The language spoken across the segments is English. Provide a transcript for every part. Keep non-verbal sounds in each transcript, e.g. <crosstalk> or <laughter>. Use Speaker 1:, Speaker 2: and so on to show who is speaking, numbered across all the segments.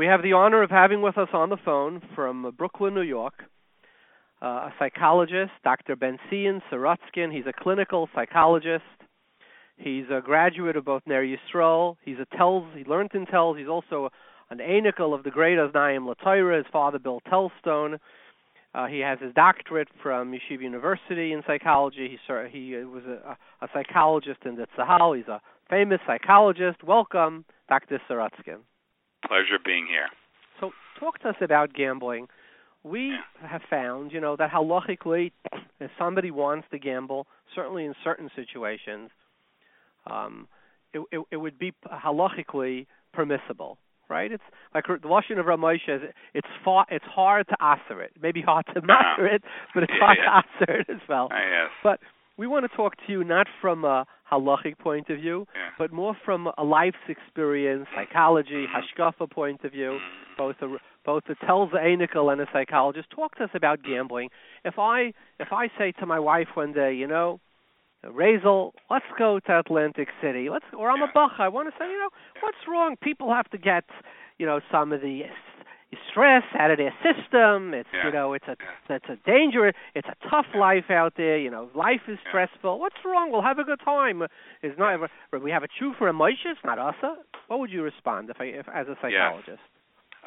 Speaker 1: We have the honor of having with us on the phone from Brooklyn, New York, uh, a psychologist, Dr. Benzion Sorotzkin. He's a clinical psychologist. He's a graduate of both Ner Yisrael. He's a Telz. He learned in Telz. He's also an anikel of the great Oznayim LaTorah. His father, Bill Tellstone. Uh, he has his doctorate from Yeshiva University in psychology. He he was a, a psychologist in the Tzahal. He's a famous psychologist. Welcome, Dr. Sorotzkin.
Speaker 2: Pleasure being here.
Speaker 1: So, talk to us about gambling. We
Speaker 2: yeah.
Speaker 1: have found, you know, that halachically, if somebody wants to gamble, certainly in certain situations, um, it, it, it would be halachically permissible right? It's like the lashon of Ramosha is it's far, it's hard to answer it. Maybe hard to master it, but it's
Speaker 2: yeah,
Speaker 1: hard
Speaker 2: yeah.
Speaker 1: to answer it as well.
Speaker 2: Uh, yes.
Speaker 1: But we want to talk to you not from a halachic point of view,
Speaker 2: yeah.
Speaker 1: but more from a life's experience, psychology,
Speaker 2: mm-hmm.
Speaker 1: hashkafa point of view,
Speaker 2: mm-hmm.
Speaker 1: both a both a Telz anikel and a psychologist. Talk to us about gambling. If I if I say to my wife one day, you know, Razel, let's go to Atlantic City. Let's, or I'm a bach. I want to say, you know, what's wrong? People have to get, you know, some of the stress out of their system. It's,
Speaker 2: yeah.
Speaker 1: you know, it's a, it's a danger. It's a tough life out there. You know, life is stressful. What's wrong? We'll have a good time. It's not. ever, We have a chew for a Moshe. It's not us. What would you respond if I, if as a psychologist?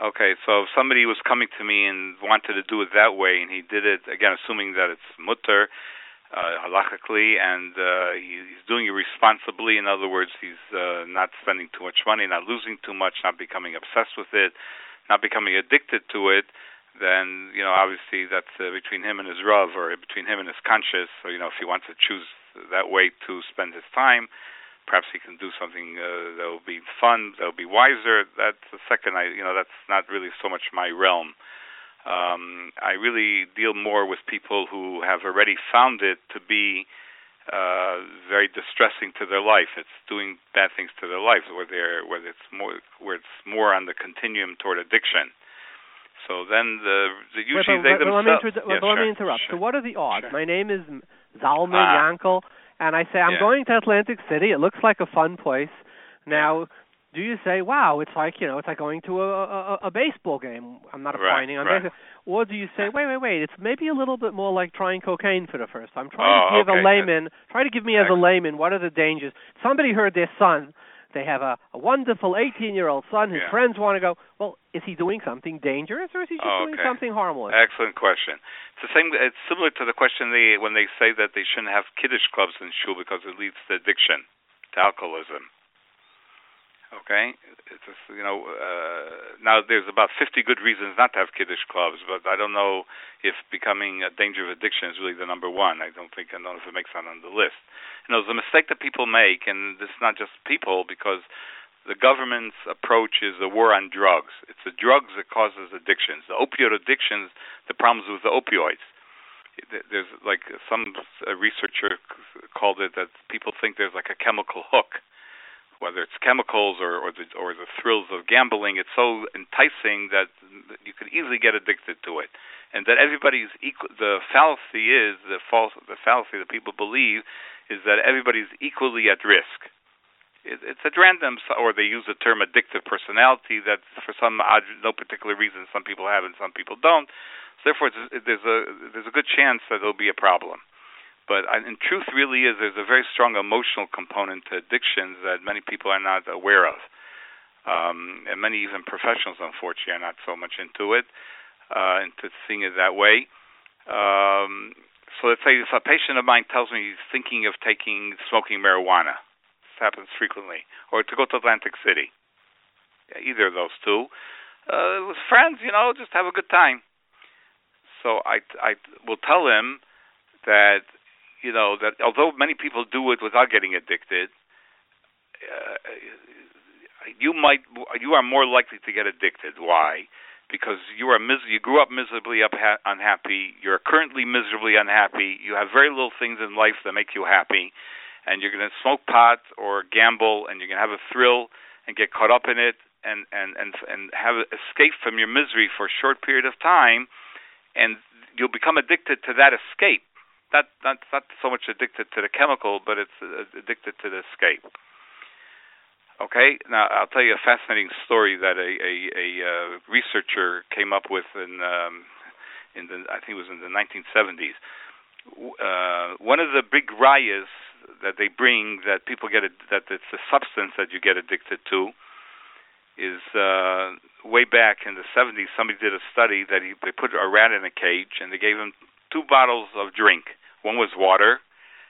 Speaker 2: Okay, so if somebody was coming to me and wanted to do it that way, and he did it again, assuming that it's mutter uh, halachically, and uh, he's doing it responsibly. In other words, he's uh, not spending too much money, not losing too much, not becoming obsessed with it, not becoming addicted to it. Then you know, obviously, that's uh, between him and his rav, or between him and his conscience. So you know, if he wants to choose that way to spend his time, perhaps he can do something uh, that will be fun, that will be wiser. That's the second. I you know, that's not really so much my realm. Um, I really deal more with people who have already found it to be uh, very distressing to their life. It's doing bad things to their lives, where they're where it's more where it's more on the continuum toward addiction. So then the, the usually
Speaker 1: Wait, but,
Speaker 2: they
Speaker 1: but,
Speaker 2: themselves.
Speaker 1: Let me, inter-
Speaker 2: yeah,
Speaker 1: but let me interrupt.
Speaker 2: Sure.
Speaker 1: So what are the odds?
Speaker 2: Sure.
Speaker 1: My name is Zalman
Speaker 2: Ah.
Speaker 1: Yankel, and I say I'm
Speaker 2: Yeah.
Speaker 1: going to Atlantic City. It looks like a fun place. Now, do you say, "Wow, it's like you know, it's like going to a a, a baseball game"? I'm not
Speaker 2: Right,
Speaker 1: opining on
Speaker 2: right.
Speaker 1: baseball. Or do you say, "Wait, wait, wait, it's maybe a little bit more like trying cocaine for the first time"? Try
Speaker 2: Oh,
Speaker 1: to give
Speaker 2: okay.
Speaker 1: a layman, try to give me as a layman, what are the dangers? Somebody heard their son. They have a, a wonderful 18-year-old son. His
Speaker 2: Yeah.
Speaker 1: friends want to go. Well, is he doing something dangerous, or is he just
Speaker 2: Oh,
Speaker 1: doing something harmless?
Speaker 2: Excellent question. It's the same. It's similar to the question they when they say that they shouldn't have kiddush clubs in shul because it leads to addiction, to alcoholism. Okay, it's just, you know uh, now there's about 50 good reasons not to have kiddush clubs, but I don't know if becoming a danger of addiction is really the number one. I don't think I don't know if it makes that on the list. You know, the mistake that people make, and is not just people, because the government's approach is a war on drugs. It's the drugs that causes addictions. The opioid addictions, the problems with the opioids. There's like some researcher called it that people think there's like a chemical hook whether it's chemicals or, or the or the thrills of gambling, it's so enticing that you could easily get addicted to it, and that everybody's equal. The fallacy is the false. The fallacy that people believe is that everybody's equally at risk. It, it's at random, or they use the term addictive personality. That for some odd, no particular reason, some people have and some people don't. So therefore, it's, there's a there's a good chance that there'll be a problem. But in truth, really is there's a very strong emotional component to addictions that many people are not aware of, um, and many even professionals, unfortunately, are not so much into it, uh, into seeing it that way. Um, so let's say if a patient of mine tells me he's thinking of taking smoking marijuana, this happens frequently, or to go to Atlantic City, either of those two, uh, with friends, you know, just have a good time. So I I will tell him that you know that although many people do it without getting addicted, uh, you might you are more likely to get addicted. Why? Because you are mis- you grew up miserably up ha- unhappy. You're currently miserably unhappy. You have very little things in life that make you happy, and you're going to smoke pot or gamble, and you're going to have a thrill and get caught up in it, and and and and have escape from your misery for a short period of time, and you'll become addicted to that escape not not not so much addicted to the chemical, but it's addicted to the escape. Okay, now I'll tell you a fascinating story that a a, a uh, researcher came up with in um, in the I think it was in the 1970s. Uh, one of the big rayas that they bring that people get that it's a substance that you get addicted to is uh, way back in the 70s. Somebody did a study that he, they put a rat in a cage and they gave him two bottles of drink. One was water,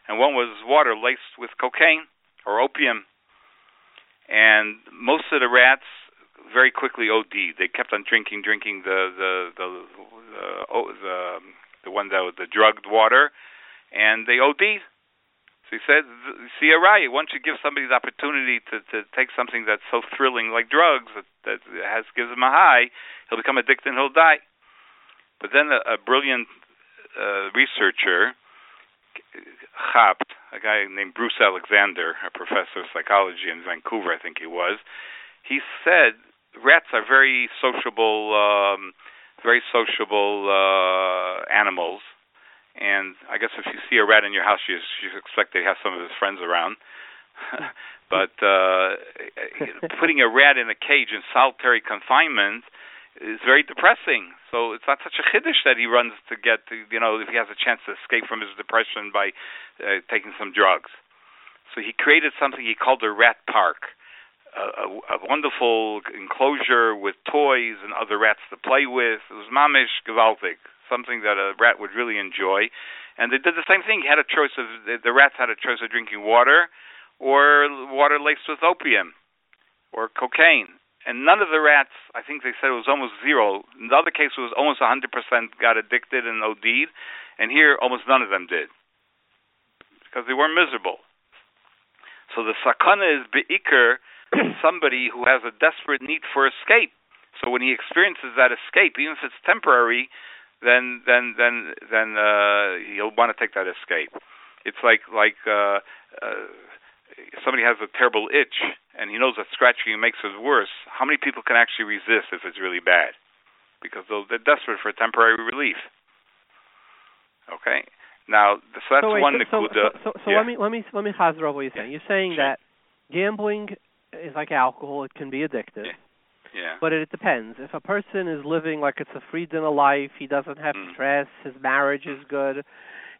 Speaker 2: and one was water laced with cocaine or opium and most of the rats very quickly OD'd. They kept on drinking, drinking the the the the oh, the, the one that was the drugged water, and they OD'd. So he said, "See, a right. Once you give somebody the opportunity to to take something that's so thrilling like drugs that that has gives him a high, he'll become addicted and he'll die." But then a, a brilliant uh, researcher, Chapt, a guy named Bruce Alexander, a professor of psychology in Vancouver, I think he was, he said rats are very sociable, um, very sociable uh, animals. And I guess if you see a rat in your house, you, you expect they have some of his friends around. <laughs> but uh, <laughs> putting a rat in a cage in solitary confinement is very depressing. So it's not such a chiddush that he runs to get to, you know, if he has a chance to escape from his depression by uh, taking some drugs. So he created something he called a rat park, a, a, a wonderful enclosure with toys and other rats to play with. It was mamish gewaltig, something that a rat would really enjoy. And they did the same thing. He had a choice of the, the rats had a choice of drinking water or water laced with opium or cocaine and none of the rats, I think they said it was almost zero. In the other case, it was almost 100% got addicted and OD'd, and here almost none of them did because they were miserable. So the sakana is beikar <coughs> somebody who has a desperate need for escape. So when he experiences that escape, even if it's temporary, then then then then uh, he'll want to take that escape. It's like like uh, uh, somebody has a terrible itch and he knows that scratching makes it worse, how many people can actually resist if it's really bad? Because they're desperate for temporary relief. Okay. Now, so that's
Speaker 1: so wait,
Speaker 2: one
Speaker 1: so, so, so, so
Speaker 2: yeah.
Speaker 1: let me let me let me hazard what you're saying. You're saying that gambling is like alcohol; it can be addictive.
Speaker 2: Yeah. Yeah.
Speaker 1: But it depends. If a person is living like it's a free dinner life, he doesn't have
Speaker 2: Mm.
Speaker 1: stress, his marriage is good,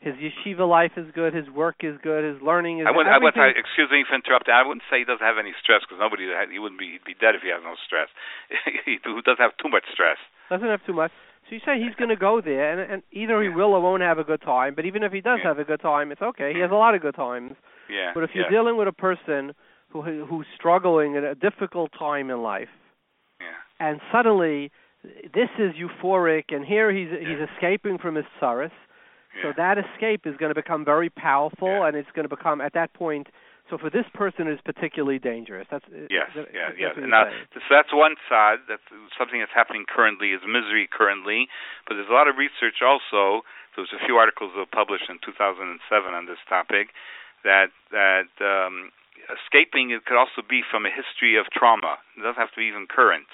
Speaker 1: his yeshiva life is good, his work is good, his learning is
Speaker 2: I wouldn't. I would. excuse me for interrupting. I wouldn't say he doesn't have any stress because nobody. He wouldn't be. He'd be dead if he has no stress. <laughs> he doesn't have too much stress.
Speaker 1: doesn't have too much. So you say he's going to go there, and, and either he will or won't have a good time. But even if he does
Speaker 2: Yeah.
Speaker 1: have a good time, it's okay. He has a mm-hmm. lot of good times.
Speaker 2: Yeah.
Speaker 1: But if you're
Speaker 2: yeah.
Speaker 1: dealing with a person who who's struggling at a difficult time in life,
Speaker 2: Yeah.
Speaker 1: and suddenly this is euphoric, and here he's he's escaping from his tsaris. So that escape is going to become very powerful,
Speaker 2: Yeah.
Speaker 1: and it's going to become at that point. So for this person, it's particularly dangerous. That's
Speaker 2: Yes,
Speaker 1: that,
Speaker 2: yeah,
Speaker 1: that's
Speaker 2: yeah.
Speaker 1: what you're
Speaker 2: Now, so that's one side. That's something that's happening currently is misery currently, but there's a lot of research also. There was a few articles that were published in 2007 on this topic that that um, escaping it could also be from a history of trauma. It doesn't have to be even current.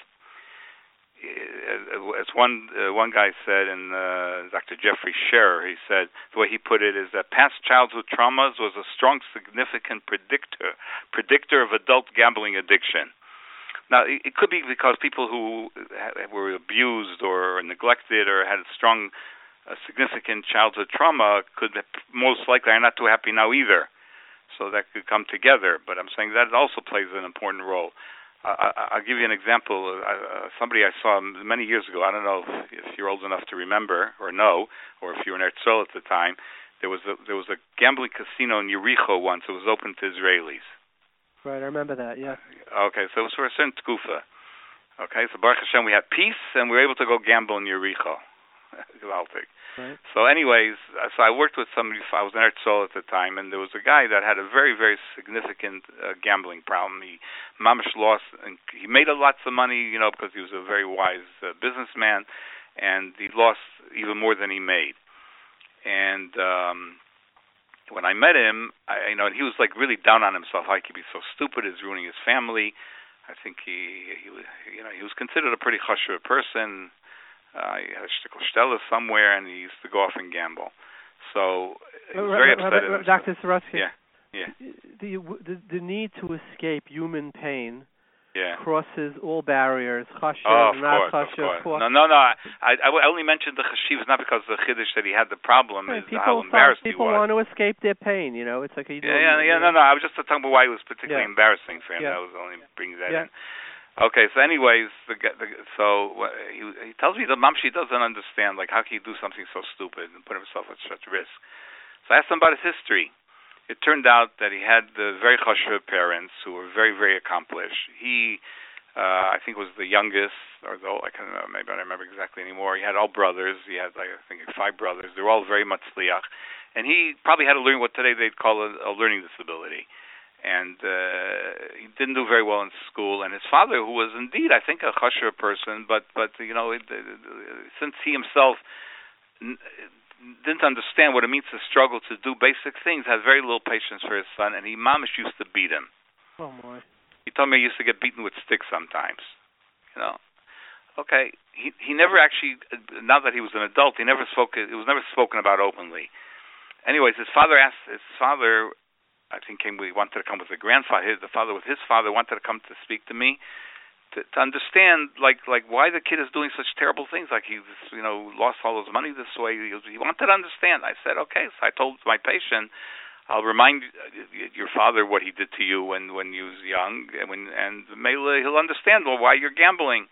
Speaker 2: As one uh, one guy said, and uh, Dr. Jeffrey Scherer, he said the way he put it is that past childhood traumas was a strong, significant predictor predictor of adult gambling addiction. Now, it, could be because people who were abused or neglected or had a strong, uh, significant childhood trauma could most likely are not too happy now either. So that could come together. But I'm saying that also plays an important role. I, I, I'll give you an example. Uh, uh, somebody I saw many years ago. I don't know if, if you're old enough to remember or know, or if you were in Erzl at the time. There was a there was a gambling casino in Yericho once. It was open to Israelis.
Speaker 1: Right, I remember that. Yeah.
Speaker 2: Okay, so it was for a certain tkufa. Okay, so Baruch Hashem, we had peace, and we were able to go gamble in Yericho. <laughs> Gewaltig.
Speaker 1: Right.
Speaker 2: So, anyways, uh, so I worked with somebody. I was in Erzl at the time, and there was a guy that had a very, very significant uh, gambling problem. He mamish lost, and he made a lots of money, you know, because he was a very wise uh, businessman, and he lost even more than he made. And um, when I met him, I, you know, he was like really down on himself. How he could be so stupid? Is ruining his family. I think he, he was, you know, he was considered a pretty chashuv person. Uh, he had a shtickle stella somewhere, and he used to go off and gamble. So he was very upset.
Speaker 1: Ra-
Speaker 2: at
Speaker 1: Ra-
Speaker 2: himself.
Speaker 1: Dr. Sorotsky,
Speaker 2: Yeah. Yeah.
Speaker 1: The, the the need to escape human pain
Speaker 2: yeah.
Speaker 1: crosses all barriers. Chashav,
Speaker 2: oh, of
Speaker 1: not
Speaker 2: course, of course. No, no, no. I, I, I only mentioned the chashiv not because the chiddush that he had the problem
Speaker 1: Right,
Speaker 2: is
Speaker 1: people
Speaker 2: how embarrassed
Speaker 1: people
Speaker 2: he was.
Speaker 1: want to escape their pain. You know, it's like a,
Speaker 2: yeah, yeah, yeah. No, no. I was just talking about why it was particularly
Speaker 1: Yeah.
Speaker 2: embarrassing for him.
Speaker 1: Yeah.
Speaker 2: I was only bringing that
Speaker 1: Yeah.
Speaker 2: in. Okay, so anyways, the, the so he he tells me that Mamshi doesn't understand like how can he do something so stupid and put himself at such risk. So I asked him about his history. It turned out that he had the very chashuv parents who were very very accomplished. He uh, I think was the youngest, or the I can't remember, maybe I don't remember exactly anymore. He had all brothers. He had like I think five brothers. They were all very much and he probably had to learn what today they'd call a, a learning disability. And uh, he didn't do very well in school. And his father, who was indeed, I think, a chasher person, but but you know, it, it, since he himself n- didn't understand what it means to struggle to do basic things, had very little patience for his son, and he mamish used to beat him.
Speaker 1: Oh my.
Speaker 2: He told me he used to get beaten with sticks sometimes. You know. Okay. He he never actually. Now that he was an adult, he never spoke. It was never spoken about openly. Anyways, his father asked. His father, I think, came. We wanted to come with the grandfather. The father with his father wanted to come to speak to me. To, to understand, like, like why the kid is doing such terrible things, like he's, you know, lost all his money this way. He, he wanted to understand. I said, okay. So I told my patient, I'll remind uh, your father what he did to you when when you was young, and when and maybe he'll understand well why you're gambling.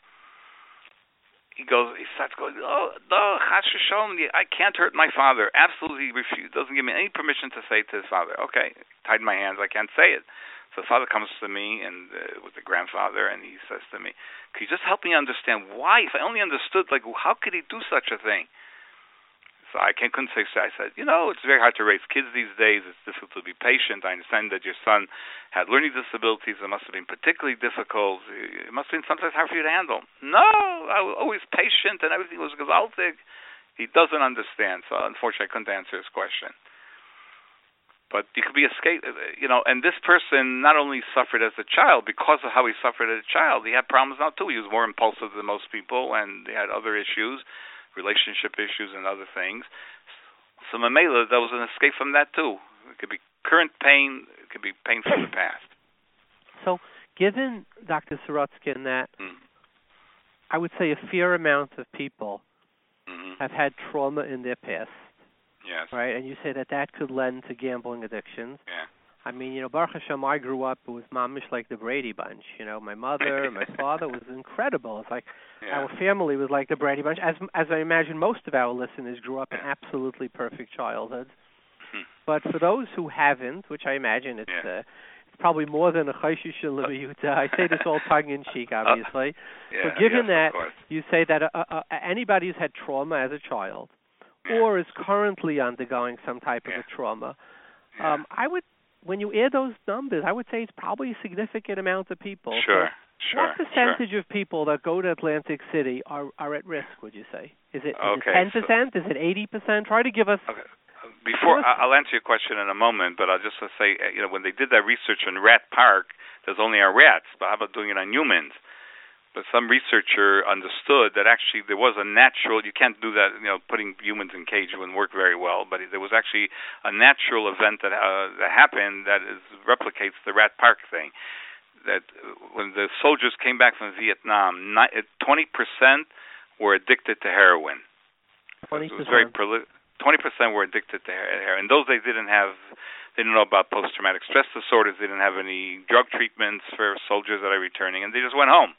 Speaker 2: He goes, he starts going, oh no, Chas v'sholom, I can't hurt my father. Absolutely refuse. Doesn't give me any permission to say it to his father. Okay, tied my hands. I can't say it. So the father comes to me and uh, with the grandfather, and he says to me, "Could you just help me understand why? If I only understood, like, how could he do such a thing?" So I can't, couldn't say. I said, you know, it's very hard to raise kids these days. It's difficult to be patient. I understand that your son had learning disabilities. It must have been particularly difficult. It must have been sometimes hard for you to handle. No, I was always patient and everything was gewaltig. He doesn't understand. So unfortunately, I couldn't answer his question. But you could be escape, you know. And this person not only suffered as a child because of how he suffered as a child, he had problems now too. He was more impulsive than most people, and he had other issues relationship issues and other things. So Mamela, there was an escape from that too. It could be current pain, it could be pain from the past.
Speaker 1: So, given Dr. Sorotzkin that
Speaker 2: Mm.
Speaker 1: I would say a fair amount of people
Speaker 2: hmm
Speaker 1: have had trauma in their past,
Speaker 2: Yes.
Speaker 1: right? And you say that that could lend to gambling addictions.
Speaker 2: Yeah.
Speaker 1: I mean, you know, Baruch Hashem, I grew up with mamish like the Brady Bunch. You know, my mother, and <laughs> my father was incredible. It's like
Speaker 2: Yeah.
Speaker 1: our family was like the Brady Bunch, as as I imagine most of our listeners grew up in absolutely perfect childhoods.
Speaker 2: Hmm.
Speaker 1: But for those who haven't, which I imagine it's
Speaker 2: Yeah.
Speaker 1: uh, it's probably more than a chayshish I say this all tongue in cheek, <laughs> obviously.
Speaker 2: yeah.
Speaker 1: but given
Speaker 2: yes,
Speaker 1: that you say that uh, uh, anybody who's had trauma as a child or is currently undergoing some type of a trauma, um, I would, when you add those numbers, I would say it's probably a significant amount of people.
Speaker 2: Sure, sure,
Speaker 1: what percentage of people that go to Atlantic City are are at risk? Would you say? Is it ten percent? Is it eighty percent? Try to give us.
Speaker 2: Okay. Before I- I'll answer your question in a moment, but I'll just say, uh, you know, when they did that research on Rat Park, there's only on rats, but how about doing it on humans? Some researcher understood that actually there was a natural. You can't do that. You know, putting humans in cage wouldn't work very well. But there was actually a natural event that uh, that happened that is replicates the Rat Park thing. That uh, when the soldiers came back from Vietnam, twenty percent were addicted to heroin.
Speaker 1: Twenty
Speaker 2: It was very
Speaker 1: percent.
Speaker 2: proli- Twenty percent were addicted to heroin. In those days, they didn't have, they didn't know about post-traumatic stress disorders. They didn't have any drug treatments for soldiers that are returning, and they just went home.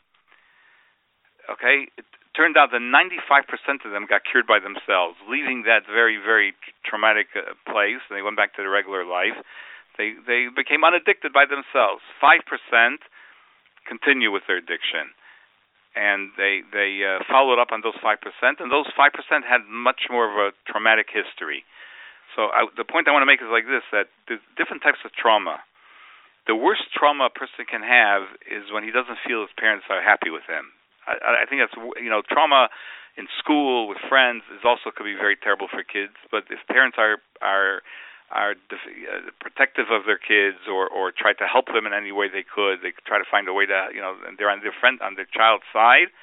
Speaker 2: Okay, it turned out that 95% of them got cured by themselves, leaving that very, very traumatic uh, place. And they went back to their regular life. They they became unaddicted by themselves. Five percent continue with their addiction and they they uh, followed up on those five percent, and those five percent had much more of a traumatic history. So I, the point I want to make is like this: that there's different types of trauma. The worst trauma a person can have is when he doesn't feel his parents are happy with him. I, I think that's you know trauma in school with friends is also could be very terrible for kids. But if parents are are are def- uh, protective of their kids or or try to help them in any way they could they try to find a way to you know they're on their friend on their child's side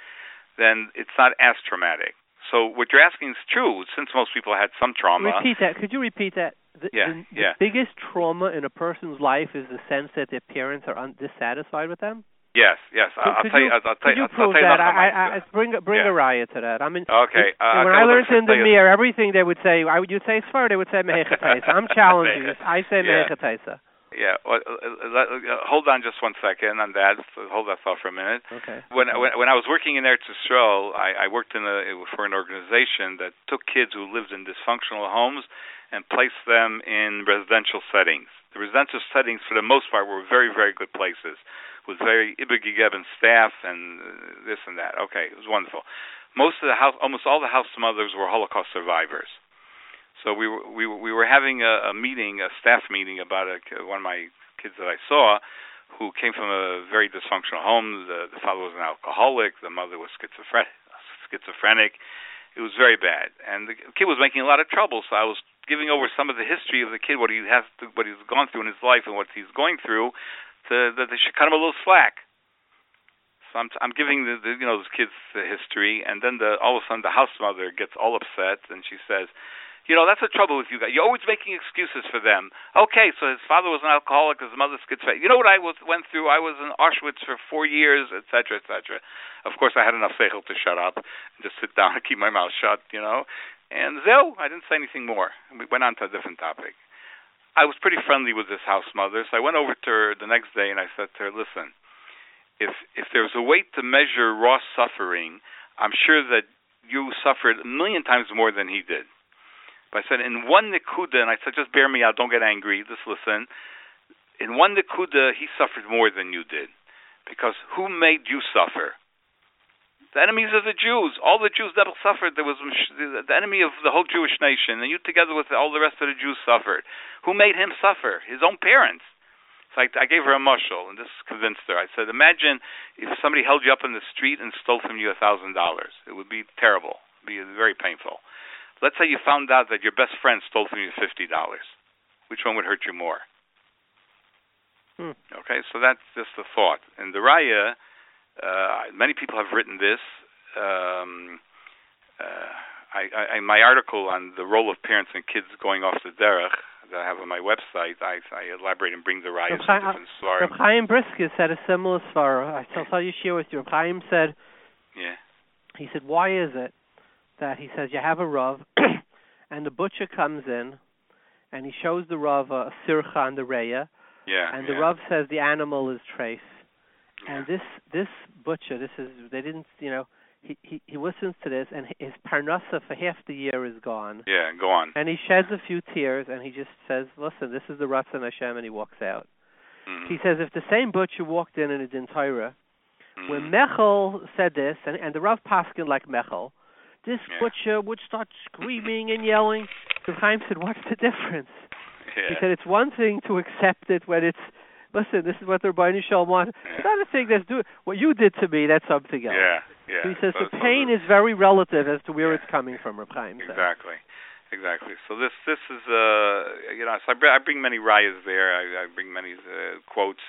Speaker 2: then it's not as traumatic so what you're asking is true since most people had some trauma
Speaker 1: Repeat that. Could you repeat that? the,
Speaker 2: Yeah,
Speaker 1: the,
Speaker 2: yeah.
Speaker 1: the biggest trauma in a person's life is the sense that their parents are un- dissatisfied with them.
Speaker 2: Yes, yes.
Speaker 1: Could-
Speaker 2: I'll
Speaker 1: could
Speaker 2: tell you.
Speaker 1: you-
Speaker 2: I'll, I'll tell you.
Speaker 1: you
Speaker 2: I'll
Speaker 1: prove
Speaker 2: tell you
Speaker 1: that? I. I, bring a- bring
Speaker 2: Yeah.
Speaker 1: a riot to that. I mean,
Speaker 2: Okay.
Speaker 1: it-
Speaker 2: Uh,
Speaker 1: when I learned in the Mir, everything they would say, I would you'd say Sfar, they would say Mehechatesa. <laughs> I'm challenging you. I say
Speaker 2: Yeah.
Speaker 1: Mehechatesa.
Speaker 2: Yeah. Well, uh, hold on just one second on that. Hold that thought for a minute.
Speaker 1: Okay.
Speaker 2: When when, when I was working in Eretz Yisrael, I, I worked in a for an organization that took kids who lived in dysfunctional homes and placed them in residential settings. The residential settings, for the most part, were very very good places with very ibigigeben staff and uh, this and that. Okay, it was wonderful. Most of the house, almost all the house mothers were Holocaust survivors. So we were we were, we were having a, a meeting, a staff meeting about a, one of my kids that I saw, who came from a very dysfunctional home. The, the father was an alcoholic, the mother was schizophrenic. Schizophrenic. It was very bad, and the kid was making a lot of trouble. So I was giving over some of the history of the kid, what he has, to, what he's gone through in his life, and what he's going through, to, that they should cut him a little slack. So I'm, I'm giving the, the you know those kids the history, and then the all of a sudden the house mother gets all upset, and she says, you know, that's the trouble with you guys. You're always making excuses for them. Okay, so his father was an alcoholic, his mother schizophrenic. You know what I was went through? I was in Auschwitz for four years, et cetera, et cetera. Of course, I had enough seichel to shut up and just sit down and <laughs> keep my mouth shut, you know. And zeo, I didn't say anything more. We went on to a different topic. I was pretty friendly with this house mother, so I went over to her the next day and I said to her, "Listen, if if there's a way to measure raw suffering, I'm sure that you suffered a million times more than he did." But I said, in one nikuda, and I said, just bear me out, don't get angry, just listen. In one nikuda, he suffered more than you did. Because who made you suffer? The enemies of the Jews. All the Jews that suffered, there was the enemy of the whole Jewish nation, and you together with all the rest of the Jews suffered. Who made him suffer? His own parents. So I, I gave her a mushal, and this convinced her. I said, imagine if somebody held you up in the street and stole from you a thousand dollars. It would be terrible. It would be very painful. Let's say you found out that your best friend stole from you fifty dollars. Which one would hurt you more?
Speaker 1: Hmm.
Speaker 2: Okay, so that's just a thought. And the raya, uh, many people have written this. Um, uh, I, I, in my article on the role of parents and kids going off the derech that I have on my website, I, I elaborate and bring the
Speaker 1: Chaim-
Speaker 2: to different svarim.
Speaker 1: Reb Chaim Brisker said a similar svara. I shall tell you share with you. Reb Chaim said,
Speaker 2: Yeah,
Speaker 1: he said, why is it that he says you have a rav, <coughs> and the butcher comes in, and he shows the rav a sircha on the reya,
Speaker 2: yeah,
Speaker 1: and
Speaker 2: yeah.
Speaker 1: the rav says the animal is trace,
Speaker 2: yeah.
Speaker 1: and this this butcher, this is they didn't, you know, he he, he listens to this, and his parnasa for half the year is gone.
Speaker 2: yeah, go on.
Speaker 1: And he sheds a few tears, and he just says, "Listen, this is the Ratzon Hashem," and he walks out.
Speaker 2: Mhm.
Speaker 1: He says, if the same butcher walked in in Torah,
Speaker 2: Mhm.
Speaker 1: when Mechel said this, and, and the Rav Paskin like Mechel, this
Speaker 2: Yeah.
Speaker 1: butcher would start screaming and yelling. So Chaim said, what's the difference? <laughs>
Speaker 2: yeah.
Speaker 1: He said, it's one thing to accept it when it's, listen, this is what the Rabbi Shalom wants.
Speaker 2: Yeah.
Speaker 1: Another thing that's do what you did to me, that's something else.
Speaker 2: yeah, yeah.
Speaker 1: So he says
Speaker 2: So-
Speaker 1: the pain
Speaker 2: the-
Speaker 1: is very relative as to where
Speaker 2: Yeah.
Speaker 1: it's coming from, Reb Chaim said.
Speaker 2: Exactly, exactly. So this this is uh you know so I bring, I bring many rayas there. I, I bring many uh, quotes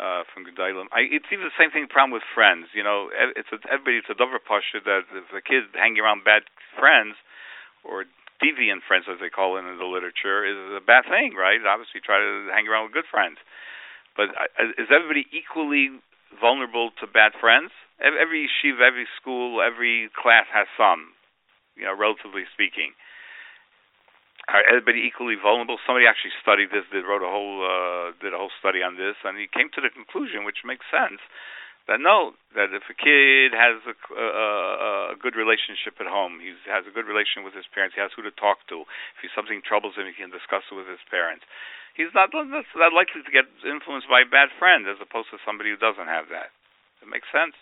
Speaker 2: uh from Gedolim. I it's even the same thing problem with friends. You know, it's a, everybody it's a dover pasha that if a kid hanging around bad friends or deviant friends as they call it in the literature is a bad thing, right? Obviously, try to hang around with good friends. But is everybody equally vulnerable to bad friends? Every yeshiva, every school, every class has some, you know, relatively speaking. Are everybody equally vulnerable? Somebody actually studied this, did wrote a whole uh, did a whole study on this, and he came to the conclusion, which makes sense, that no, that if a kid has a, a, a good relationship at home, he has a good relation with his parents, he has who to talk to. If something troubles him, he can discuss it with his parents. He's not that likely to get influenced by a bad friend, as opposed to somebody who doesn't have that. It makes sense.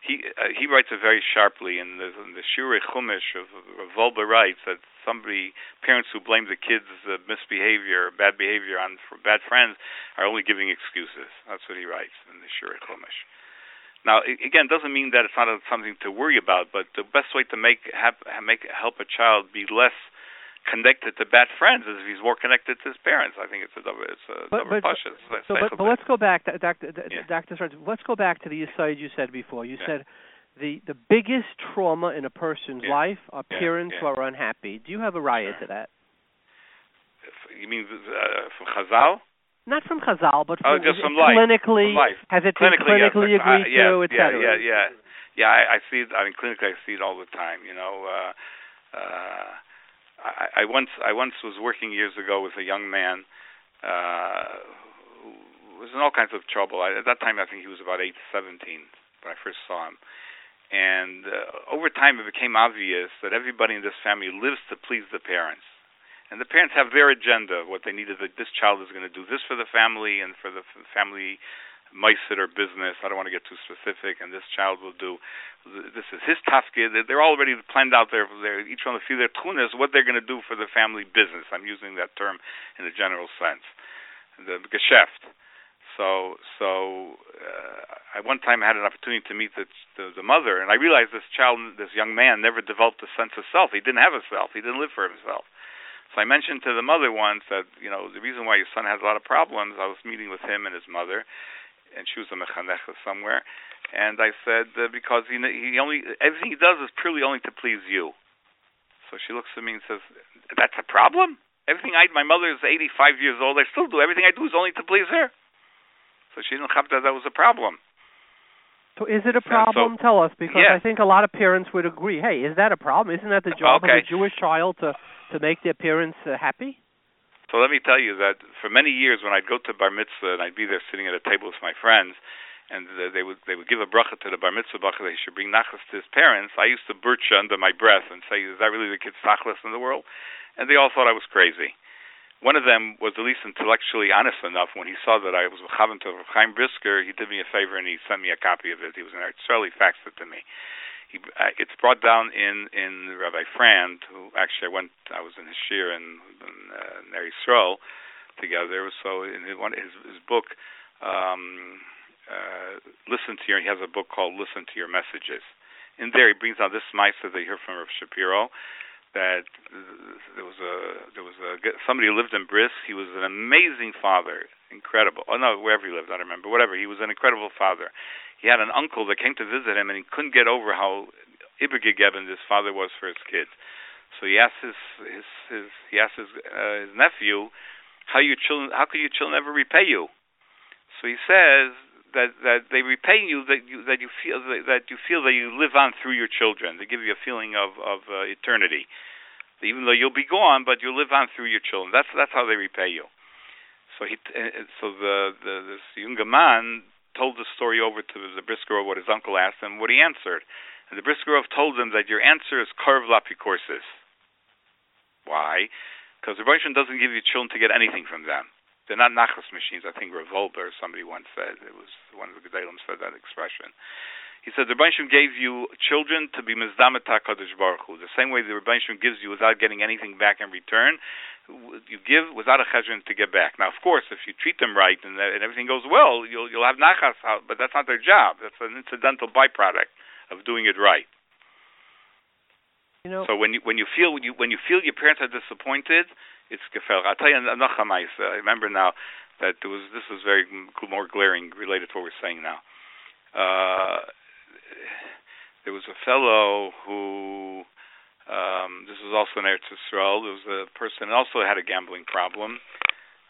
Speaker 2: He uh, he writes it very sharply in the in the Shiurei Chumash of, of Wolbe writes that somebody parents who blame the kids' uh, misbehavior, bad behavior on for bad friends are only giving excuses. That's what he writes in the Shiurei Chumash. Now, again, doesn't mean that it's not something to worry about, but the best way to make have, make help a child be less connected to bad friends is if he's more connected to his parents. I think it's a double, it's a
Speaker 1: But-
Speaker 2: double
Speaker 1: but-
Speaker 2: pasha. It's a
Speaker 1: So, but, but let's go back.
Speaker 2: Yeah.
Speaker 1: Dr. Sarge, let's go back to the aside you said before. You
Speaker 2: Yeah.
Speaker 1: said the the biggest trauma in a person's
Speaker 2: Yeah.
Speaker 1: life are parents who are unhappy. Do you have a riot to that?
Speaker 2: You mean uh, from Chazal?
Speaker 1: Not from Chazal, but
Speaker 2: oh,
Speaker 1: from,
Speaker 2: just from
Speaker 1: clinically.
Speaker 2: From life.
Speaker 1: Has it
Speaker 2: clinically,
Speaker 1: been clinically
Speaker 2: yes,
Speaker 1: agreed
Speaker 2: uh,
Speaker 1: to,
Speaker 2: yes, yeah,
Speaker 1: etc.?
Speaker 2: Yeah, yeah, yeah. I, I see it. I mean, clinically, I see it all the time. You know, uh, uh, I, I once I once was working years ago with a young man uh, who was in all kinds of trouble. I, at that time, I think he was about eight, seventeen when I first saw him. And uh, over time, it became obvious that everybody in this family lives to please the parents. And the parents have their agenda, what they need is that this child is going to do this for the family and for the family meisit or business. I don't want to get too specific. And this child will do this is his tafkid. They're already planned out there. They're, each one of the their tunas what they're going to do for the family business. I'm using that term in a general sense. The geschäft. So so uh, I one time had an opportunity to meet the, the the mother, and I realized this child, this young man, never developed a sense of self. He didn't have a self. He didn't live for himself. So I mentioned to the mother once that you know the reason why your son has a lot of problems. I was meeting with him and his mother, and she was a mechanecha somewhere, and I said uh, because he he only everything he does is purely only to please you. So she looks at me and says, "That's a problem." Everything I my mother is 85 years old. I still do everything I do is only to please her. So she didn't have that that was a problem.
Speaker 1: So is it a problem?
Speaker 2: So,
Speaker 1: Tell us, because
Speaker 2: yeah.
Speaker 1: I think a lot of parents would agree. Hey, is that a problem? Isn't that the job
Speaker 2: okay.
Speaker 1: of a Jewish child to to make their parents uh, happy?
Speaker 2: So let me tell you that for many years, when I'd go to bar mitzvah and I'd be there sitting at a table with my friends, and they would they would give a bracha to the bar mitzvah bracha that he should bring nachas to his parents, I used to birch under my breath and say, "Is that really the kid's tachlis in the world?" And they all thought I was crazy. One of them was at least intellectually honest enough when he saw that I was chavim to Chaim Brisker. He did me a favor and he sent me a copy of it. He was in Israel. He faxed it to me he, uh, it's brought down in in Rabbi Frand, who actually I went, I was in his shir in, uh, Ner Yisrael together. So in his, one his his book, um, uh, listen to your. He has a book called Listen to Your Messages. In there, he brings out this mice that they hear from Rav Shapiro. That there was a there was a somebody who lived in Brisk. He was an amazing father, incredible. Oh no, wherever he lived, I don't remember. Whatever, he was an incredible father he had an uncle that came to visit him, and he couldn't get over how ibegegeben his father was for his kids. So he asked his his, his he asked his uh, his nephew, how you children how could your children ever repay you? So he says that that they repay you that you that you feel that, that you feel that you live on through your children. They give you a feeling of of uh, eternity, even though you'll be gone, but you live on through your children. That's that's how they repay you. So he uh, so the the this younger man told the story over to the Briskerov what his uncle asked him, what he answered. And the Briskerov told him that your answer is Karv Lapikorsis. Why? Because the Rebbeinu doesn't give you children to get anything from them. They're not nachas machines. I think Rav Wolbe, somebody once said, it was one of the Gedolim said that expression. He said the Rebbeinu gave you children to be mizdamet HaKadosh Baruch Hu. The same way the Rebbeinu gives you without getting anything back in return, you give without a cheshbon to get back. Now, of course, if you treat them right and, and everything goes well, you'll you'll have nachas, but that's not their job. That's an incidental byproduct of doing it right.
Speaker 1: You know,
Speaker 2: so when you when you feel when you when you feel your parents are disappointed, it's gefel. I'll tell you another I remember now that there was this was very more glaring related to what we're saying now. Uh, there was a fellow who um, this was also in Eretz Yisrael. There was a person who also had a gambling problem.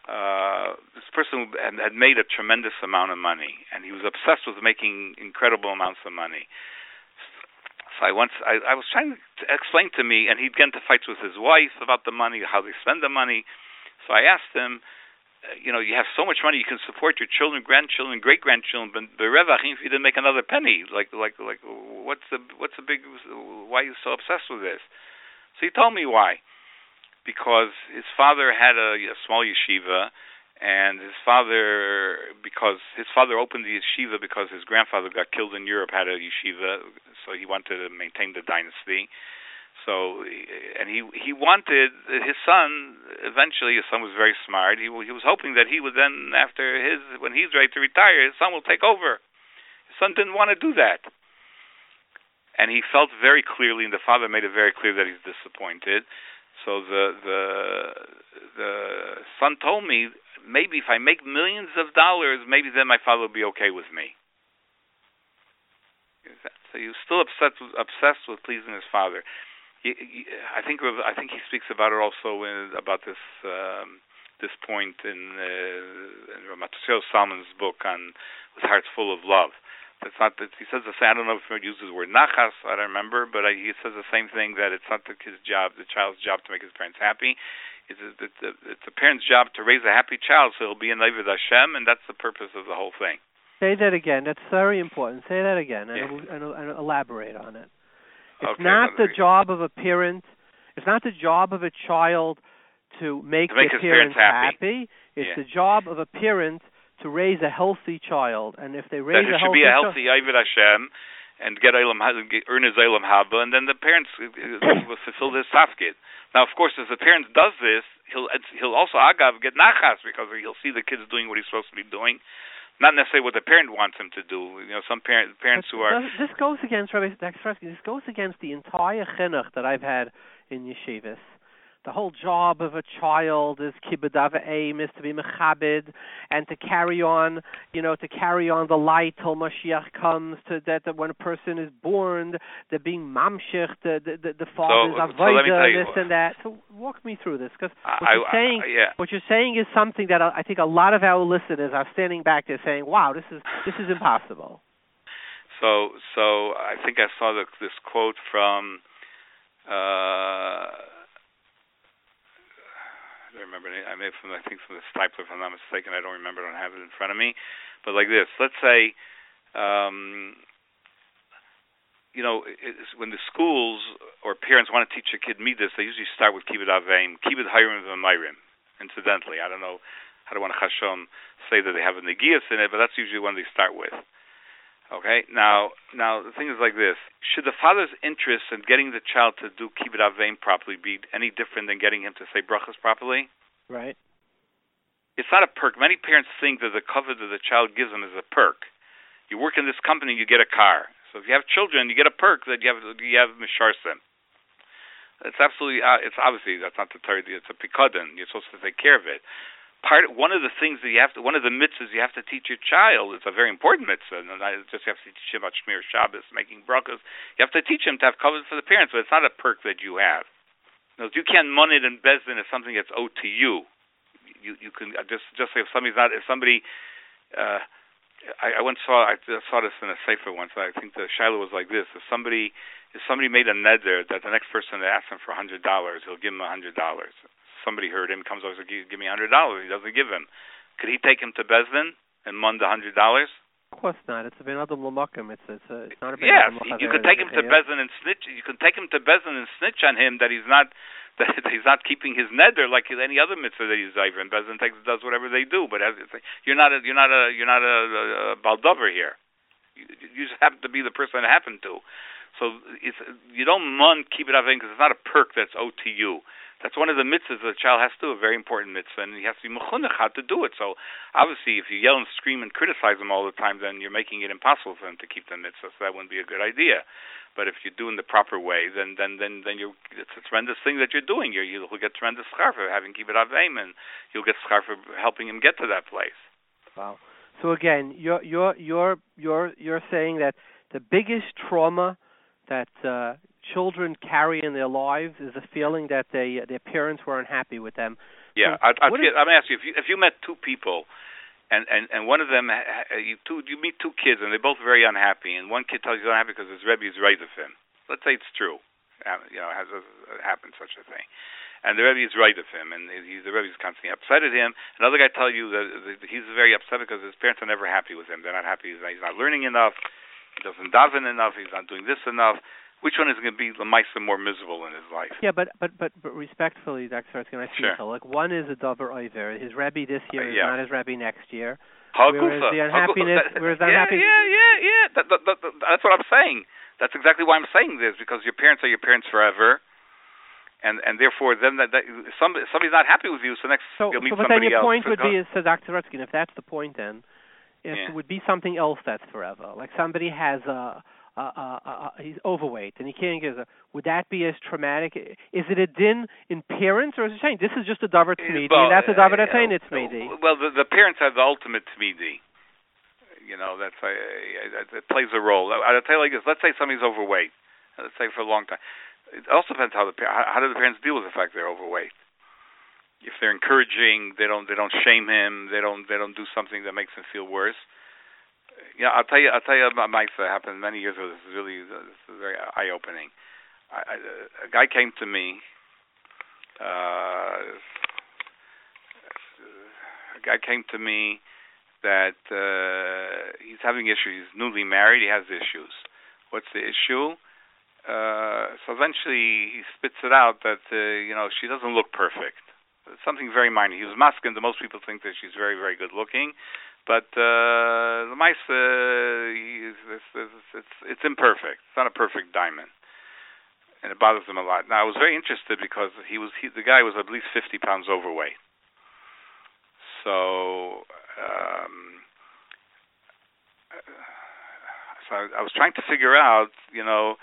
Speaker 2: Uh, this person had, had made a tremendous amount of money, and he was obsessed with making incredible amounts of money. So I once I, I was trying to explain to me, and he'd get into fights with his wife about the money, how they spend the money. So I asked him, Uh, you know, you have so much money, you can support your children, grandchildren, great grandchildren, but the revachim, if you didn't make another penny, like, like, like, what's the, what's the big, why are you so obsessed with this? So he told me why, because his father had a, a small yeshiva, and his father, because his father opened the yeshiva because his grandfather got killed in Europe, had a yeshiva, so he wanted to maintain the dynasty. So, and he he wanted his son. Eventually, his son was very smart. He he was hoping that he would then, after his when he's ready to retire, his son will take over. His son didn't want to do that, and he felt very clearly, and the father made it very clear that he's disappointed. So the the the son told me, maybe if I make millions of dollars, maybe then my father will be okay with me. So he was still obsessed obsessed with pleasing his father. I think I think he speaks about it also in, about this um, this point in, uh, in Matthias Salomon's book on with hearts full of love. It's not that he says the same. I don't know if he uses the word nachas. I don't remember, but I, he says the same thing that it's not the kid's job, the child's job to make his parents happy. It's, it's, it's the parent's job to raise a happy child, so he'll be in love with Hashem, and that's the purpose of the whole thing.
Speaker 1: Say that again. That's very important. Say that again and,
Speaker 2: yeah.
Speaker 1: and, and elaborate on it. It's
Speaker 2: okay,
Speaker 1: not the job of a parent. It's not the job of a child to make,
Speaker 2: to make
Speaker 1: the
Speaker 2: parents,
Speaker 1: parents
Speaker 2: happy.
Speaker 1: It's
Speaker 2: yeah.
Speaker 1: the job of a parent to raise a healthy child, and if they raise
Speaker 2: that
Speaker 1: a
Speaker 2: should
Speaker 1: healthy
Speaker 2: be a healthy Ivid Hashem and get Elam, earn his Olam Haba, and then the parents uh, uh, will fulfill this tafkid. Now, of course, if the parent does this, he'll he'll also agav get nachas because he'll see the kids doing what he's supposed to be doing, not necessarily what the parent wants him to do. You know, some parent, parents
Speaker 1: but
Speaker 2: who are
Speaker 1: this goes against Rabbi This goes against the entire chinuch that I've had in yeshivas the whole job of a child is kibbud aim is to be mechabed and to carry on, you know, to carry on the light till Mashiach comes. To that, that when a person is born, they're being mamshich, the the the, the father's
Speaker 2: so,
Speaker 1: avodah,
Speaker 2: so
Speaker 1: this and that. So walk me through this because what
Speaker 2: I,
Speaker 1: you're saying,
Speaker 2: I, yeah.
Speaker 1: what you're saying is something that I think a lot of our listeners are standing back there saying, "Wow, this is this is impossible."
Speaker 2: So, so I think I saw the, this quote from. Uh, I don't remember. I made from I think from the Steipler, if I'm not mistaken. I don't remember. I don't have it in front of me. But like this, let's say, um, you know, when the schools or parents want to teach a kid midas, they usually start with kibbud aveim, kibbud hayrim v'mayrim. Incidentally, I don't know how do to chashon say that they have a negias in it, but that's usually when they start with. Okay. Now, now the thing is like this: Should the father's interest in getting the child to do kibbud aveim properly be any different than getting him to say brachas properly?
Speaker 1: Right.
Speaker 2: It's not a perk. Many parents think that the cover that the child gives them is a perk. You work in this company, you get a car. So if you have children, you get a perk that you have you have misharsim. It's absolutely. Uh, it's obviously that's not the third. It's a pikadon. You're supposed to take care of it part one of the things that you have to one of the mitzvahs you have to teach your child it's a very important mitzvah and not just have to teach him about shmir Shabbos making brachas you have to teach him to have covenant for the parents but it's not a perk that you have. You, know, you can't money it in bezdin as something that's owed to you. You you can uh, just just say if somebody's not if somebody uh I, I once saw I saw this in a sefer once. I think the shiloh was like this: if somebody if somebody made a neder that the next person that asks him for a hundred dollars, he'll give him a hundred dollars somebody heard him, comes over and says, give me a hundred dollars. He doesn't give him. Could he take him to Bezdin and mund a hundred dollars?
Speaker 1: Of course not. It's a ben adam l'makom. It's it's a, it's not a ben
Speaker 2: yes.
Speaker 1: adam
Speaker 2: you could take him to Bezdin and snitch. You can take him to Bezdin and snitch on him that he's not <laughs> that he's not keeping his neder like any other mitzvah that he's over. And Bezdin takes does whatever they do. But as you're not a, you're not a you're not a, a, baldover here. You, you just happen to be the person it happened to. So it's you don't mun kibbud aveim because it's not a perk that's owed to you. That's one of the mitzvahs that a child has to do, a very important mitzvah, and he has to be mechunach how to do it. So obviously, if you yell and scream and criticize him all the time, then you're making it impossible for him to keep the mitzvah. So that wouldn't be a good idea. But if you do in the proper way, then then then then you it's a tremendous thing that you're doing. You're, you'll get tremendous schar for having kibbud aveim, and you'll get schar for helping him get to that place.
Speaker 1: Wow. So again, you're you're you're you're you're saying that the biggest trauma that uh, children carry in their lives is a feeling that they their parents weren't happy with them.
Speaker 2: Yeah,
Speaker 1: so
Speaker 2: I, I,
Speaker 1: is,
Speaker 2: I'm asking if you if you met two people, and and and one of them you two you meet two kids and they're both very unhappy, and one kid tells you he's unhappy because his rebbe is right of him. Let's say it's true, uh, you know, has a, happened such a thing. And the Rebbe is right of him, and he's, the Rebbe is constantly upset at him. Another guy tells you that he's very upset because his parents are never happy with him. They're not happy. He's not, he's not learning enough. He doesn't daven enough. He's not doing this enough which one is going to be the Lamaisa more miserable in his life?
Speaker 1: Yeah, but but but, but respectfully, Dr. Sarsky, I see
Speaker 2: sure.
Speaker 1: so. Like one is a Dover Iver. His Rebbe this year
Speaker 2: uh,
Speaker 1: is not his Rebbe next year.
Speaker 2: Hagufa.
Speaker 1: Whereas the unhappiness,
Speaker 2: Hagufa.
Speaker 1: whereas the
Speaker 2: yeah,
Speaker 1: unhappiness.
Speaker 2: yeah, yeah, yeah. That, that, that, that's what I'm saying. That's exactly why I'm saying this because your parents are your parents forever. And and therefore, then that, that somebody, somebody's not happy with you, so next
Speaker 1: so,
Speaker 2: you'll meet
Speaker 1: so, but
Speaker 2: somebody
Speaker 1: then your
Speaker 2: else.
Speaker 1: point would be, says Dr. Rutskin, if that's the point, then if
Speaker 2: Yeah.
Speaker 1: it would be something else that's forever, like somebody has a. Uh, uh, uh, he's overweight and he can't get. A, would that be as traumatic? Is it a din in parents, or is it saying this is just a davar tzmidi
Speaker 2: well,
Speaker 1: and that's a davar
Speaker 2: uh,
Speaker 1: that's it's tzmidi?
Speaker 2: Well, the, the parents have the ultimate tzmidi. You know, that's uh, it plays a role. I'll tell you like this. Let's say somebody's overweight. Let's say for a long time. it also depends how the how do the parents deal with the fact they're overweight. If they're encouraging, they don't they don't shame him. They don't they don't do something that makes him feel worse. Yeah, I'll tell you. I'll tell you about Mike that happened many years ago. This is really this is very eye opening. A guy came to me. Uh, a guy came to me that uh, he's having issues. He's newly married. He has issues. What's the issue? Uh, so eventually he spits it out that uh, you know she doesn't look perfect. It's something very minor. He was masculine. Most people think that she's very very good looking, but uh, the mice uh, it's, it's, it's it's imperfect. It's not a perfect diamond, and it bothers him a lot. Now I was very interested because he was he, the guy was at least 50 pounds overweight. So um, so I, I was trying to figure out, you know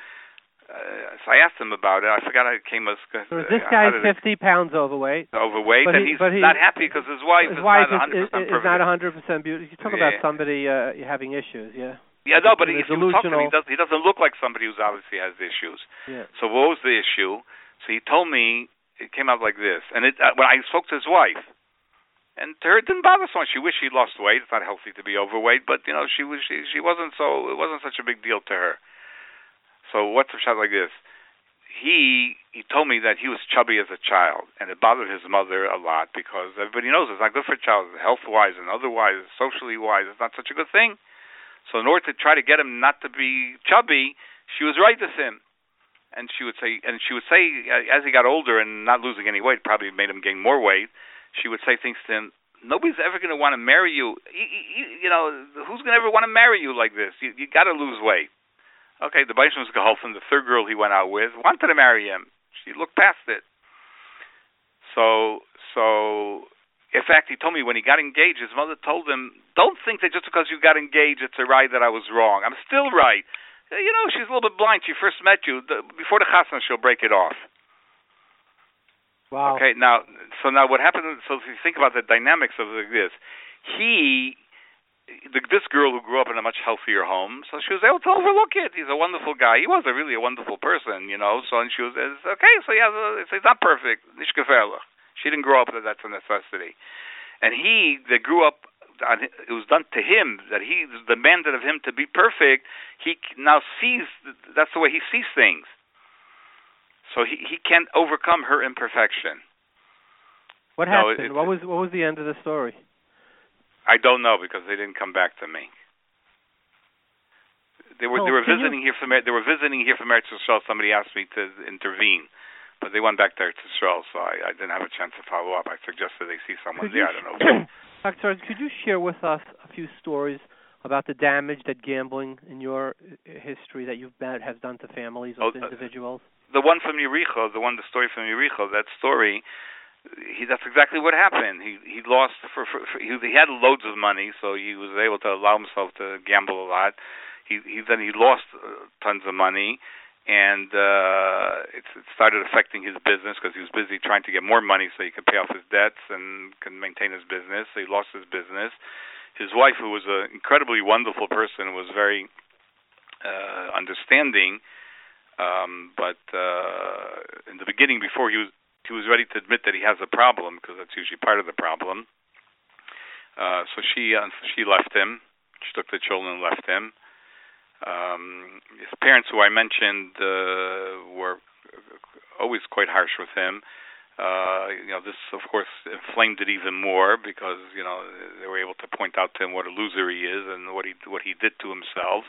Speaker 2: uh, so I asked him about it. I forgot how it came as.
Speaker 1: So this guy's 50 pounds overweight.
Speaker 2: Overweight, and
Speaker 1: he,
Speaker 2: he's
Speaker 1: he,
Speaker 2: not happy because his wife
Speaker 1: his
Speaker 2: is
Speaker 1: wife
Speaker 2: not 100%
Speaker 1: is, is, is not 100% beautiful. You talk
Speaker 2: yeah.
Speaker 1: about somebody uh, having issues, yeah.
Speaker 2: Yeah, no, but he,
Speaker 1: if you talk to him,
Speaker 2: he, does, he doesn't look like somebody who's obviously has issues.
Speaker 1: Yeah.
Speaker 2: So what was the issue? So he told me it came out like this, and it uh, when I spoke to his wife, and to her it didn't bother so much. She wished she lost weight. It's not healthy to be overweight, but you know she was she she wasn't so it wasn't such a big deal to her. So what's the shot like this? he he told me that he was chubby as a child, and it bothered his mother a lot because everybody knows it's not good for a child, health wise and otherwise, socially wise. It's not such a good thing. So in order to try to get him not to be chubby, she was right with him, and she would say, and she would say as he got older and not losing any weight, probably made him gain more weight. She would say things to him. Nobody's ever going to want to marry you. You, you know, who's going to ever want to marry you like this? You, you got to lose weight. Okay, the Bishon was Geholfen, the third girl he went out with, wanted to marry him. She looked past it. So, so, in fact, he told me when he got engaged, his mother told him, "Don't think that just because you got engaged, it's a right that I was wrong. I'm still right. You know, she's a little bit blind. She first met you. The, before the chasna, she'll break it off."
Speaker 1: Wow.
Speaker 2: Okay, now, so now what happened? So if you think about the dynamics of this, he this girl who grew up in a much healthier home, so she was able to overlook it. He's a wonderful guy. He was a really a wonderful person, you know. So and she was okay. So he has a, so he's not perfect. Gefährlich. She didn't grow up that that's a necessity, and he that grew up. It was done to him that he demanded of him to be perfect. He now sees that's the way he sees things. So he he can't overcome her imperfection.
Speaker 1: What happened? No, what was what was the end of the story?
Speaker 2: I don't know because they didn't come back to me. They were
Speaker 1: oh,
Speaker 2: they were visiting
Speaker 1: you...
Speaker 2: here from they were visiting here from Eretz Yisrael. Somebody asked me to intervene, but they went back to Eretz Yisrael, so I, I didn't have a chance to follow up. I suggested they see someone
Speaker 1: could
Speaker 2: there.
Speaker 1: You,
Speaker 2: I don't know. <clears throat>
Speaker 1: Dr. Could you share with us a few stories about the damage that gambling in your uh, history that you've been, has done to families or
Speaker 2: oh,
Speaker 1: to individuals?
Speaker 2: The one from Yericho, the one, the story from Yericho, that story he that's exactly what happened. He he lost for, for, for he, he had loads of money, so he was able to allow himself to gamble a lot. He he then he lost uh, tons of money, and uh, it, it started affecting his business because he was busy trying to get more money so he could pay off his debts and can maintain his business. So he lost his business. His wife, who was an incredibly wonderful person, was very uh, understanding. Um, but uh, in the beginning, before he was he was ready to admit that he has a problem because that's usually part of the problem. Uh, so she uh, she left him. She took the children and left him. Um, his parents, who I mentioned, uh, were always quite harsh with him. Uh, you know, this of course inflamed it even more because you know they were able to point out to him what a loser he is and what he what he did to himself.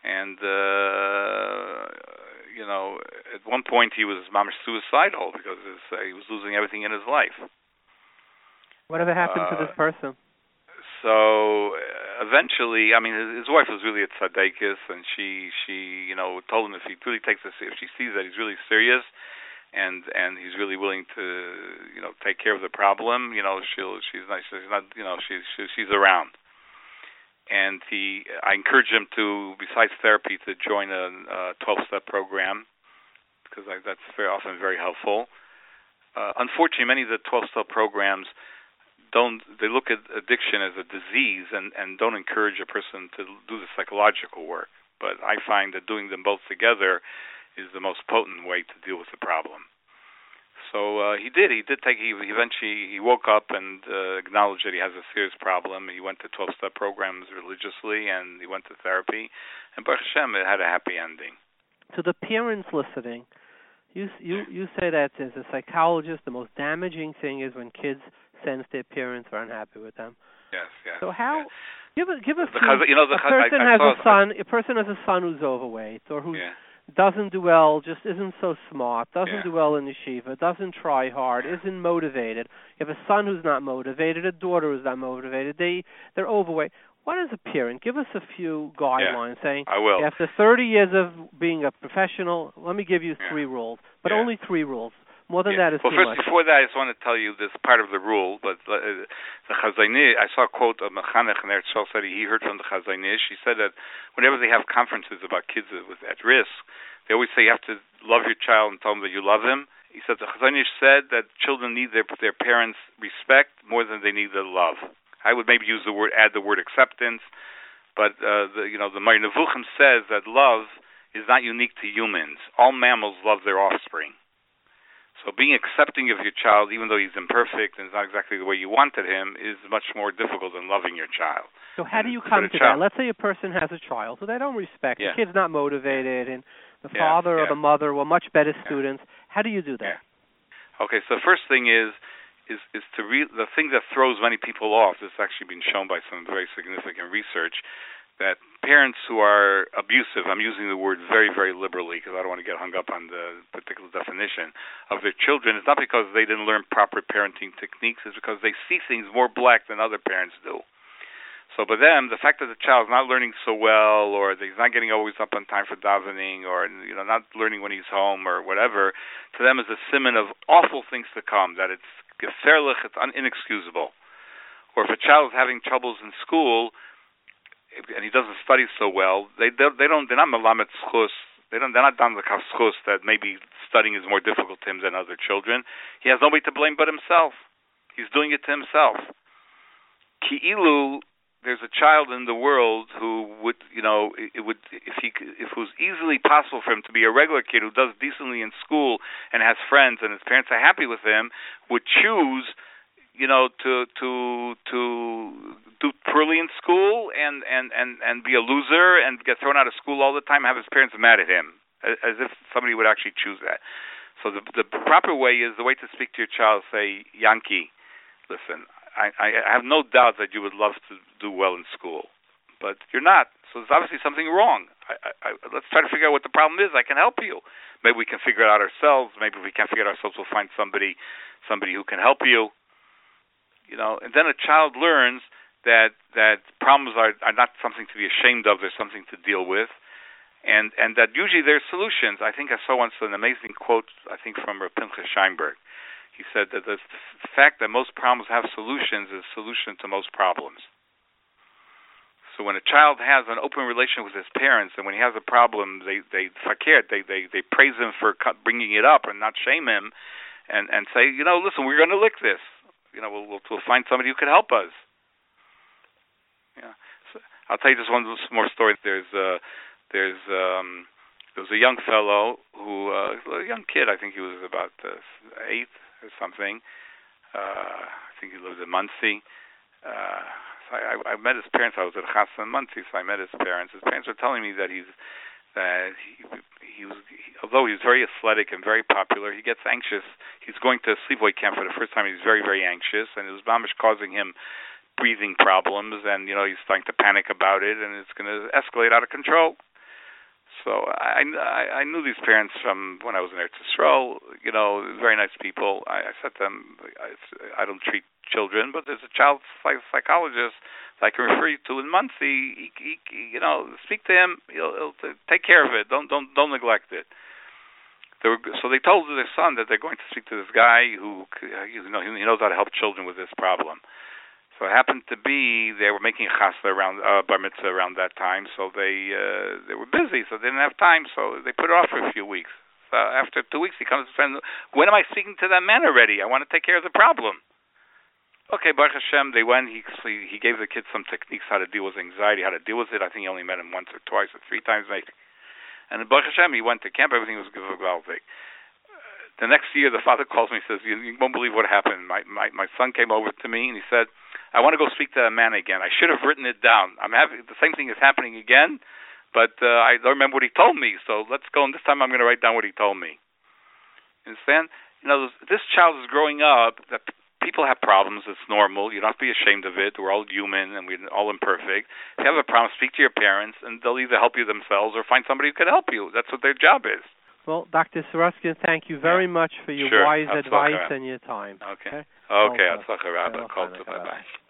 Speaker 2: And uh, you know, at one point he was mamish suicidal because his, uh, he was losing everything in his life.
Speaker 1: Whatever happened uh, to this uh, person?
Speaker 2: So uh, eventually, I mean, his, his wife was really a tzaddikus, and she, she, you know, told him if he really takes this, if she sees that he's really serious, and and he's really willing to, you know, take care of the problem, you know, she'll, she's not, she's not, you know, she's, she, she's around and he I encourage him to besides therapy to join a 12-step program because I, that's very often very helpful. Uh, unfortunately, many of the 12-step programs don't they look at addiction as a disease and and don't encourage a person to do the psychological work. But I find that doing them both together is the most potent way to deal with the problem. So uh, he did. He did take. He eventually he woke up and uh, acknowledged that he has a serious problem. He went to 12-step programs religiously, and he went to therapy. And Baruch Hashem, it had a happy ending.
Speaker 1: To the parents listening, you you you say that as a psychologist, the most damaging thing is when kids sense their parents are unhappy with them.
Speaker 2: Yes, yes.
Speaker 1: So how?
Speaker 2: Yes.
Speaker 1: Give a give a
Speaker 2: because
Speaker 1: few,
Speaker 2: you know the,
Speaker 1: a person
Speaker 2: I, I
Speaker 1: has
Speaker 2: saw,
Speaker 1: a son. A person has a son who's overweight or who's
Speaker 2: yeah.
Speaker 1: Doesn't do well, just isn't so smart, doesn't
Speaker 2: Yeah.
Speaker 1: do well in yeshiva, doesn't try hard, isn't motivated. You have a son who's not motivated, a daughter who's not motivated. They they're overweight. What is a parent? Give us a few guidelines saying
Speaker 2: I will.
Speaker 1: after 30 years of being a professional, let me give you
Speaker 2: Yeah.
Speaker 1: three rules, but
Speaker 2: Yeah.
Speaker 1: only three rules. More than
Speaker 2: Yeah.
Speaker 1: that is
Speaker 2: well, first
Speaker 1: much.
Speaker 2: before that, I just want to tell you this part of the rule. But uh, the Chazon Ish, I saw a quote of Mechanech in Eretz said he heard from the Chazon Ish. He said that whenever they have conferences about kids with at risk, they always say you have to love your child and tell them that you love him. He said the Chazon Ish said that children need their their parents' respect more than they need their love. I would maybe use the word add the word acceptance, but uh, the you know the Moreh Nevuchim says that love is not unique to humans. All mammals love their offspring. So being accepting of your child, even though he's imperfect and is not exactly the way you wanted him, is much more difficult than loving your child.
Speaker 1: So how do you come to
Speaker 2: child.
Speaker 1: that? Let's say a person has a child who they don't respect.
Speaker 2: Yeah.
Speaker 1: The kid's not motivated, and the
Speaker 2: Yeah,
Speaker 1: father or the mother were much better students. How do you do that?
Speaker 2: Okay, so the first thing is is is to re- the thing that throws many people off. This has actually been shown by some very significant research that parents who are abusive, I'm using the word very, very liberally because I don't want to get hung up on the particular definition of their children. It's not because they didn't learn proper parenting techniques, it's because they see things more black than other parents do. So, by them, the fact that the child's not learning so well, or that he's not getting always up on time for davening, or you know, not learning when he's home, or whatever, to them is a simon of awful things to come. That it's gefährlich, it's inexcusable. Or if a child is having troubles in school, and he doesn't study so well, they they, don't they're not melamed schus. They don't they're not done the schus that maybe studying is more difficult to him than other children. He has nobody to blame but himself. He's doing it to himself. Ki'ilu, there's a child in the world who would, you know, it, would if he if it was easily possible for him to be a regular kid who does decently in school and has friends and his parents are happy with him, would choose, you know, to to to do poorly in school and and and and be a loser and get thrown out of school all the time, have his parents mad at him, as if somebody would actually choose that. So the the proper way is the way to speak to your child. Say, Yankee, listen, I, I have no doubt that you would love to do well in school, but you're not. So there's obviously something wrong. I, I, let's try to figure out what the problem is. I can help you. Maybe we can figure it out ourselves. Maybe if we can't figure it out ourselves, we'll find somebody, somebody who can help you. You know, and then a child learns that that problems are are not something to be ashamed of. There's something to deal with, and and that usually there's solutions. I think I saw once an amazing quote. I think from Pinchas Scheinberg. He said that the fact that most problems have solutions is a solution to most problems. So when a child has an open relation with his parents, and when he has a problem, they they fakir, they they they praise him for bringing it up and not shame him, and and say, you know, listen, we're going to lick this. You know, we'll, we'll we'll find somebody who can help us. Yeah, so I'll tell you just one more story. There's uh there's um there was a young fellow who uh, a young kid. I think he was about uh, eight or something. Uh, I think he lived in Monsey. Uh, so I, I met his parents. I was at Chassan Monsey, so I met his parents. His parents were telling me that he's that he he was he, although he's very athletic and very popular, he gets anxious. He's going to sleepaway camp for the first time. He's very very anxious, and it was mamish causing him breathing problems, and you know he's starting to panic about it, and it's going to escalate out of control. So I, I I knew these parents from when I was in Eretz. You know, very nice people. I, I said to them, I, I don't treat children, but there's a child psychologist that I can refer you to in Monsey. He, he, he, you know, speak to him. He'll, he'll take care of it. Don't don't don't neglect it. They were, so they told their son that they're going to speak to this guy who you know he knows how to help children with this problem. So it happened to be they were making chasna around uh, bar mitzvah around that time, so they uh, they were busy, so they didn't have time, so they put it off for a few weeks. So after two weeks, he comes to friend. When am I speaking to that man already? I want to take care of the problem. Okay, Baruch Hashem, they went. He he gave the kids some techniques how to deal with anxiety, how to deal with it. I think he only met him once or twice or three times maybe. And Baruch Hashem, he went to camp. Everything was gewaltig. The next year, the father calls me and says, "You, you won't believe what happened. My, my my son came over to me and he said, I want to go speak to a man again. I should have written it down. I'm having the same thing is happening again, but uh, I don't remember what he told me. So let's go. And this time, I'm going to write down what he told me. Understand? You know, this child is growing up. That people have problems. It's normal. You don't have to be ashamed of it. We're all human and we're all imperfect. If you have a problem, speak to your parents, and they'll either help you themselves or find somebody who can help you. That's what their job is.
Speaker 1: Well, Dr. Sorotzkin, thank you very yeah. much for your
Speaker 2: sure.
Speaker 1: wise advice and your time.
Speaker 2: Okay. Okay. okay. Okay. I'll talk about it. Bye bye.